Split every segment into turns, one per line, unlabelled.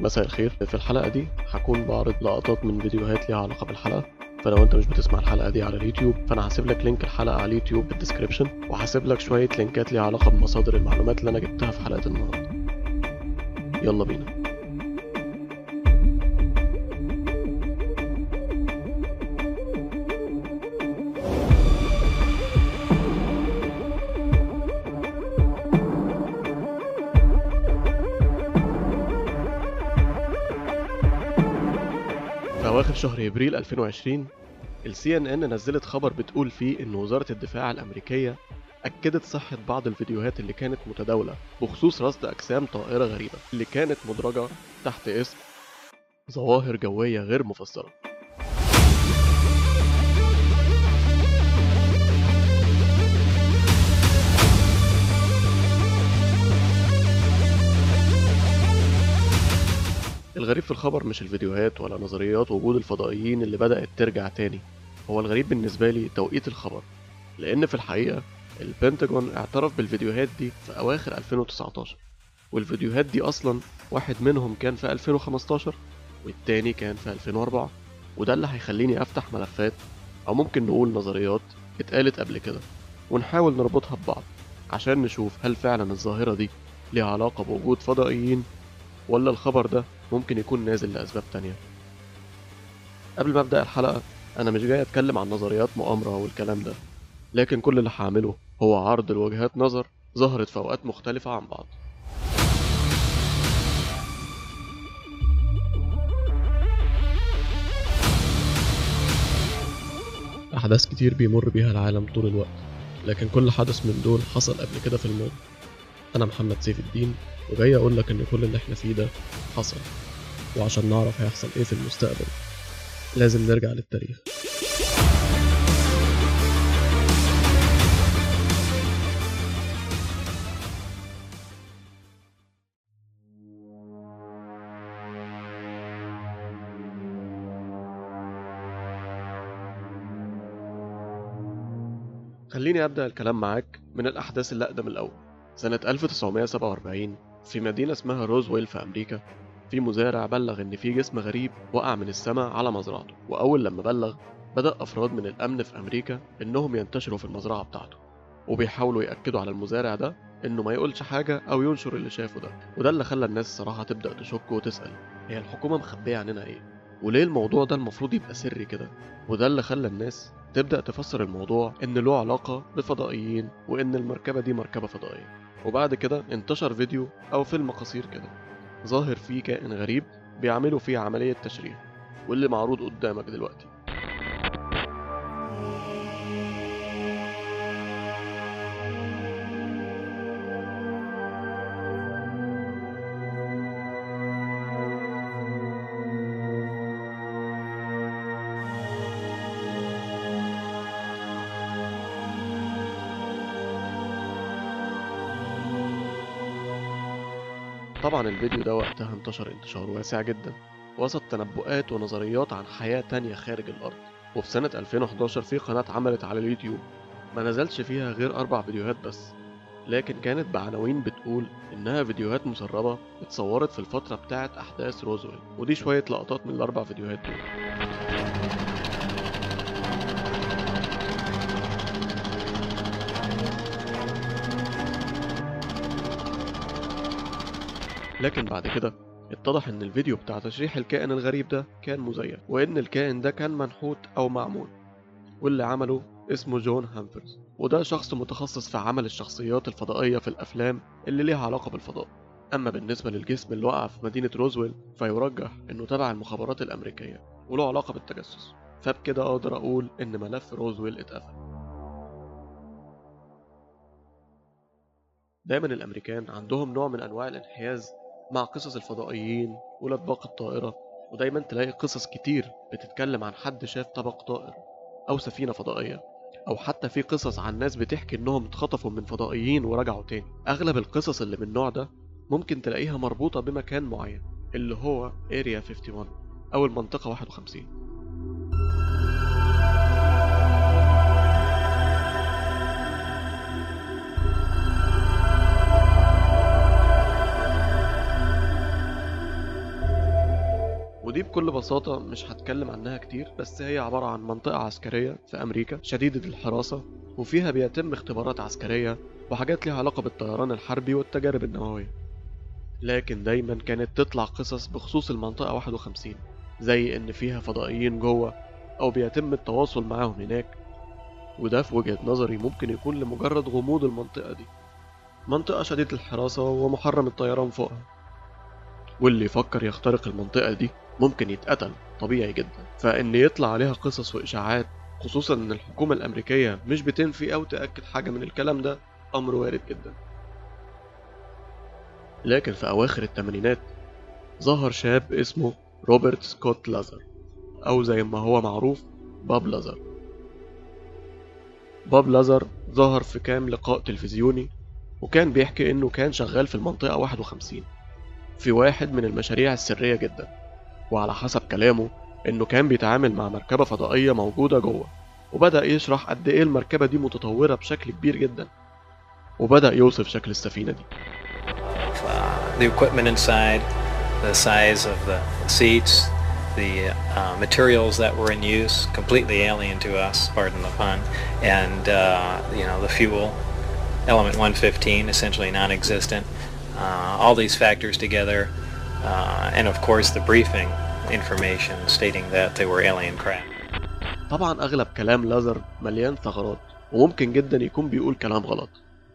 مساء الخير. في الحلقة دي هكون بعرض لقطات من فيديوهات ليها علاقة بالحلقة. فلو انت مش بتسمع الحلقة دي على اليوتيوب فأنا هسيب لك link الحلقة على اليوتيوب في ال description وهسيب لك شوية link ات ليها علاقة بمصادر المعلومات اللي أنا جبتها في حلقة النهاردة يلا بينا. شهر إبريل 2020 السي ان ان نزلت خبر بتقول فيه إن وزارة الدفاع الأمريكية أكدت صحة بعض الفيديوهات اللي كانت متداولة بخصوص رصد أجسام طائرة غريبة اللي كانت مدرجة تحت اسم ظواهر جوية غير مفسرة. الغريب في الخبر مش الفيديوهات ولا نظريات وجود الفضائيين اللي بدأت ترجع تاني. هو الغريب بالنسبة لي توقيت الخبر لأن في الحقيقة البنتاجون اعترف بالفيديوهات دي في أواخر 2019 والفيديوهات دي أصلا واحد منهم كان في 2015 والتاني كان في 2004 وده اللي هيخليني أفتح ملفات أو ممكن نقول نظريات اتقالت قبل كده ونحاول نربطها ببعض عشان نشوف هل فعلا الظاهرة دي ليها علاقة بوجود فضائيين ولا الخبر ده ممكن يكون نازل لأسباب تانية. قبل ما أبدأ الحلقة أنا مش جاي أتكلم عن نظريات مؤامرة والكلام ده لكن كل اللي هعمله هو عرض لوجهات نظر ظهرت في أوقات مختلفة عن بعض. أحداث كتير بيمر بيها العالم طول الوقت لكن كل حدث من دول حصل قبل كده في الماضي. أنا محمد سيف الدين وجاي أقول لك إن كل اللي إحنا فيه ده حصل وعشان نعرف هيحصل إيه في المستقبل لازم نرجع للتاريخ. خليني أبدأ الكلام معاك من الأحداث اللي أقدم الأول. سنة 1947 في مدينة اسمها روزويل في أمريكا في مزارع بلغ إن في جسم غريب وقع من السماء على مزرعته وأول لما بلغ بدأ أفراد من الأمن في أمريكا إنهم ينتشروا في المزرعة بتاعته وبيحاولوا يأكدوا على المزارع ده إنه ما يقولش حاجة أو ينشر اللي شافه ده وده اللي خلى الناس الصراحة تبدأ تشك وتسأل هي الحكومة مخبية عننا إيه؟ وليه الموضوع ده المفروض يبقى سري كده؟ وده اللي خلى الناس تبدأ تفسر الموضوع إن له علاقة بفضائيين وإن المركبة دي مركبة فضائية وبعد كده انتشر فيديو أو فيلم قصير كده ظاهر فيه كائن غريب بيعملوا فيه عملية تشريح واللي معروض قدامك دلوقتي. طبعا الفيديو ده وقتها انتشر انتشار واسع جدا وسط تنبؤات ونظريات عن حياة تانية خارج الأرض. وفي سنة 2011 في قناة عملت على اليوتيوب. ما نزلش فيها غير أربع فيديوهات بس لكن كانت بعناوين بتقول إنها فيديوهات مسربة اتصورت في الفترة بتاعة أحداث روزويل ودي شوية لقطات من الأربع فيديوهات دول. لكن بعد كده اتضح إن الفيديو بتاع تشريح الكائن الغريب ده كان مزيف وإن الكائن ده كان منحوت أو معمول واللي عمله اسمه جون هامفرز. وده شخص متخصص في عمل الشخصيات الفضائية في الأفلام اللي ليها علاقة بالفضاء. أما بالنسبة للجسم اللي وقع في مدينة روزويل فيرجح إنه تبع المخابرات الأمريكية وله علاقة بالتجسس. فبكده أقدر أقول إن ملف روزويل اتقفل. دايما الأمريكان عندهم نوع من أنواع الانحياز مع قصص الفضائيين والأطباق الطائرة ودايما تلاقي قصص كتير بتتكلم عن حد شاف طبق طائر أو سفينة فضائية أو حتى في قصص عن ناس بتحكي إنهم اتخطفوا من فضائيين ورجعوا تاني. أغلب القصص اللي من النوع ده ممكن تلاقيها مربوطة بمكان معين اللي هو Area 51 أو المنطقة 51 ودي بكل بساطة مش هتكلم عنها كتير بس هي عبارة عن منطقة عسكرية في أمريكا شديدة الحراسة وفيها بيتم اختبارات عسكرية وحاجات ليها علاقة بالطيران الحربي والتجارب النووية. لكن دايما كانت تطلع قصص بخصوص المنطقة 51 زي إن فيها فضائيين جوه أو بيتم التواصل معاهم هناك. وده في وجهة نظري ممكن يكون لمجرد غموض المنطقة دي. منطقة شديدة الحراسة ومحرم الطيران فوقها. واللي يفكر يخترق المنطقة دي ممكن يتقتل طبيعي جدا. فإن يطلع عليها قصص وإشاعات خصوصا إن الحكومة الأمريكية مش بتنفي أو تأكد حاجة من الكلام ده أمر وارد جدا. لكن في أواخر الثمانينات ظهر شاب اسمه روبرت سكوت لازر أو زي ما هو معروف باب لازر. باب لازر ظهر في كام لقاء تلفزيوني وكان بيحكي إنه كان شغال في المنطقة 51 في واحد من المشاريع السرية جدا. وعلى حسب كلامه إنه كان بيتعامل مع مركبة فضائية موجودة جوه وبدأ يشرح قد إيه المركبة دي متطورة بشكل كبير جدا وبدأ يوصف شكل السفينة دي
uh, the equipment inside, the size of the seats, the uh, materials that were in use, completely alien to us, pardon the pun, and uh, you know the fuel, element 115, essentially non-existent. Uh, all these factors together, uh, and of course the briefing information stating that they were alien craft.
طبعا أغلب كلام لازر مليان ثغرات وممكن جدا يكون بيقول كلام غلط.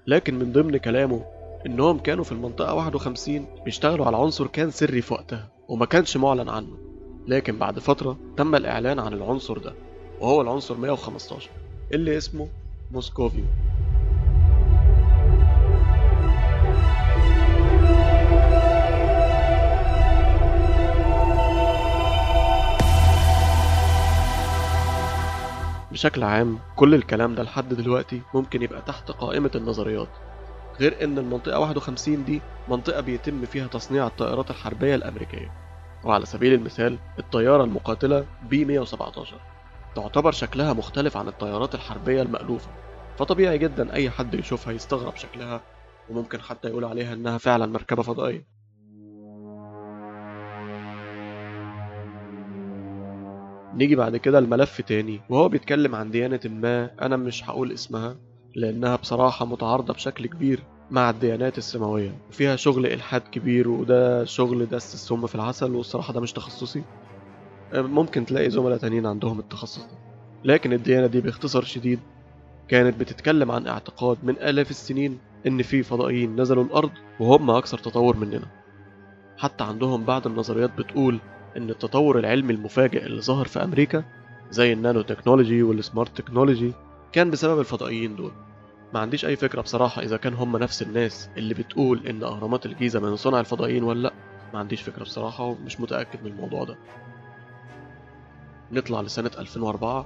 لكن من ضمن كلامه إنهم كانوا في المنطقة 51 بيشتغلوا على عنصر كان سري في وقتها وما كانش معلن عنه. لكن بعد فترة تم الإعلان عن العنصر ده وهو العنصر 115 اللي اسمه موسكوفيو. بشكل عام كل الكلام ده لحد دلوقتي ممكن يبقى تحت قائمة النظريات غير إن المنطقة 51 دي منطقة بيتم فيها تصنيع الطائرات الحربية الأمريكية وعلى سبيل المثال الطيارة المقاتلة بي 117 تعتبر شكلها مختلف عن الطيارات الحربية المألوفة فطبيعي جدا أي حد يشوفها يستغرب شكلها وممكن حتى يقول عليها إنها فعلا مركبة فضائية. نيجي بعد كده لملف تاني. وهو بيتكلم عن ديانة ما أنا مش هقول اسمها لأنها بصراحة متعارضة بشكل كبير مع الديانات السماوية. وفيها شغل إلحاد كبير وده شغل دس السم في العسل والصراحة ده مش تخصصي. ممكن تلاقي زملاء تانيين عندهم التخصص ده. لكن الديانة دي باختصار شديد كانت بتتكلم عن اعتقاد من آلاف السنين إن في فضائيين نزلوا الأرض وهم أكثر تطور مننا. حتى عندهم بعض النظريات بتقول إن التطور العلمي المفاجئ اللي ظهر في أمريكا زي النانو تكنولوجي والسمارت تكنولوجي كان بسبب الفضائيين دول. ما عنديش أي فكرة بصراحة إذا كان هم نفس الناس اللي بتقول إن أهرامات الجيزة من صنع الفضائيين ولا لأ. ما عنديش فكرة بصراحة ومش متأكد من الموضوع ده. نطلع لسنة 2004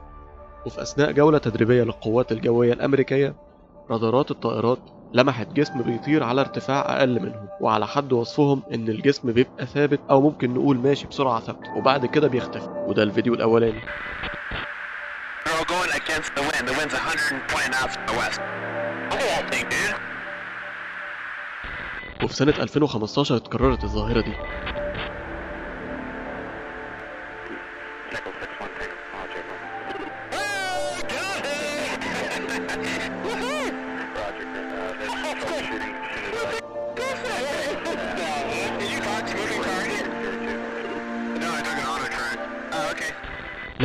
وفي أثناء جولة تدريبية للقوات الجوية الأمريكية رادارات الطائرات لمحت جسم بيطير على ارتفاع أقل منهم وعلى حد وصفهم إن الجسم بيبقى ثابت أو ممكن نقول ماشي بسرعة ثابتة وبعد كده بيختفي وده الفيديو الأولاني
We're all going against the wind. The wind's 120 knots from the west. The whole thing, dude.
وفي سنة 2015 اتكررت الظاهرة دي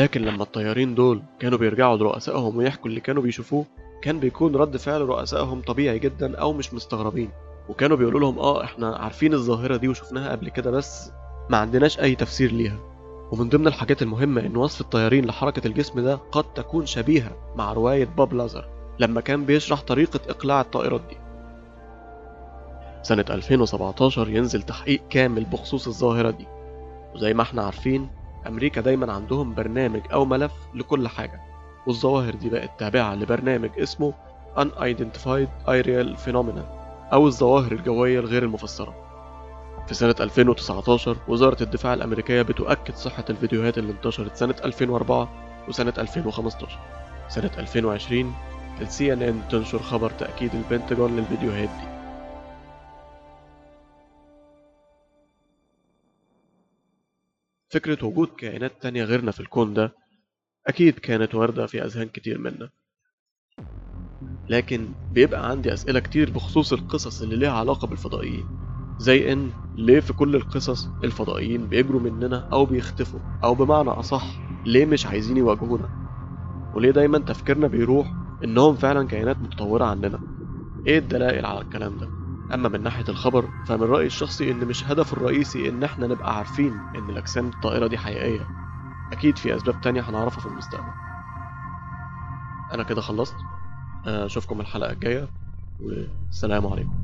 لكن لما الطيارين دول كانوا بيرجعوا لرؤسائهم ويحكوا اللي كانوا بيشوفوه كان بيكون رد فعل رؤسائهم طبيعي جدا أو مش مستغربين. وكانوا بيقولوا لهم آه إحنا عارفين الظاهرة دي وشفناها قبل كده بس ما عندناش أي تفسير ليها. ومن ضمن الحاجات المهمة إن وصف الطيارين لحركة الجسم ده قد تكون شبيهة مع رواية باب لازر لما كان بيشرح طريقة إقلاع الطائرات دي. سنة 2017 ينزل تحقيق كامل بخصوص الظاهرة دي. وزي ما إحنا عارفين أمريكا دايما عندهم برنامج أو ملف لكل حاجة والظواهر دي بقت تابعة لبرنامج اسمه Unidentified Aerial Phenomena أو الظواهر الجوية الغير المفسرة. في سنة 2019 وزارة الدفاع الأمريكية بتؤكد صحة الفيديوهات اللي انتشرت سنة 2004 وسنة 2015 سنة 2020 ال CNN تنشر خبر تأكيد البنتاجون للفيديوهات دي. فكرة وجود كائنات تانية غيرنا في الكون ده أكيد كانت واردة في أذهان كتير منا. لكن بيبقى عندي أسئلة كتير بخصوص القصص اللي ليها علاقة بالفضائيين زي إن ليه في كل القصص الفضائيين بيجروا مننا أو بيختفوا أو بمعنى أصح ليه مش عايزين يواجهونا؟ وليه دايما تفكيرنا بيروح إنهم فعلا كائنات متطورة عننا؟ إيه الدلائل على الكلام ده؟ أما من ناحية الخبر فمن رأيي الشخصي إن مش هدفه الرئيسي إن إحنا نبقى عارفين إن الأجسام الطائرة دي حقيقية. أكيد في أسباب تانية هنعرفها في المستقبل. أنا كده خلصت. أشوفكم الحلقة الجاية والسلام عليكم.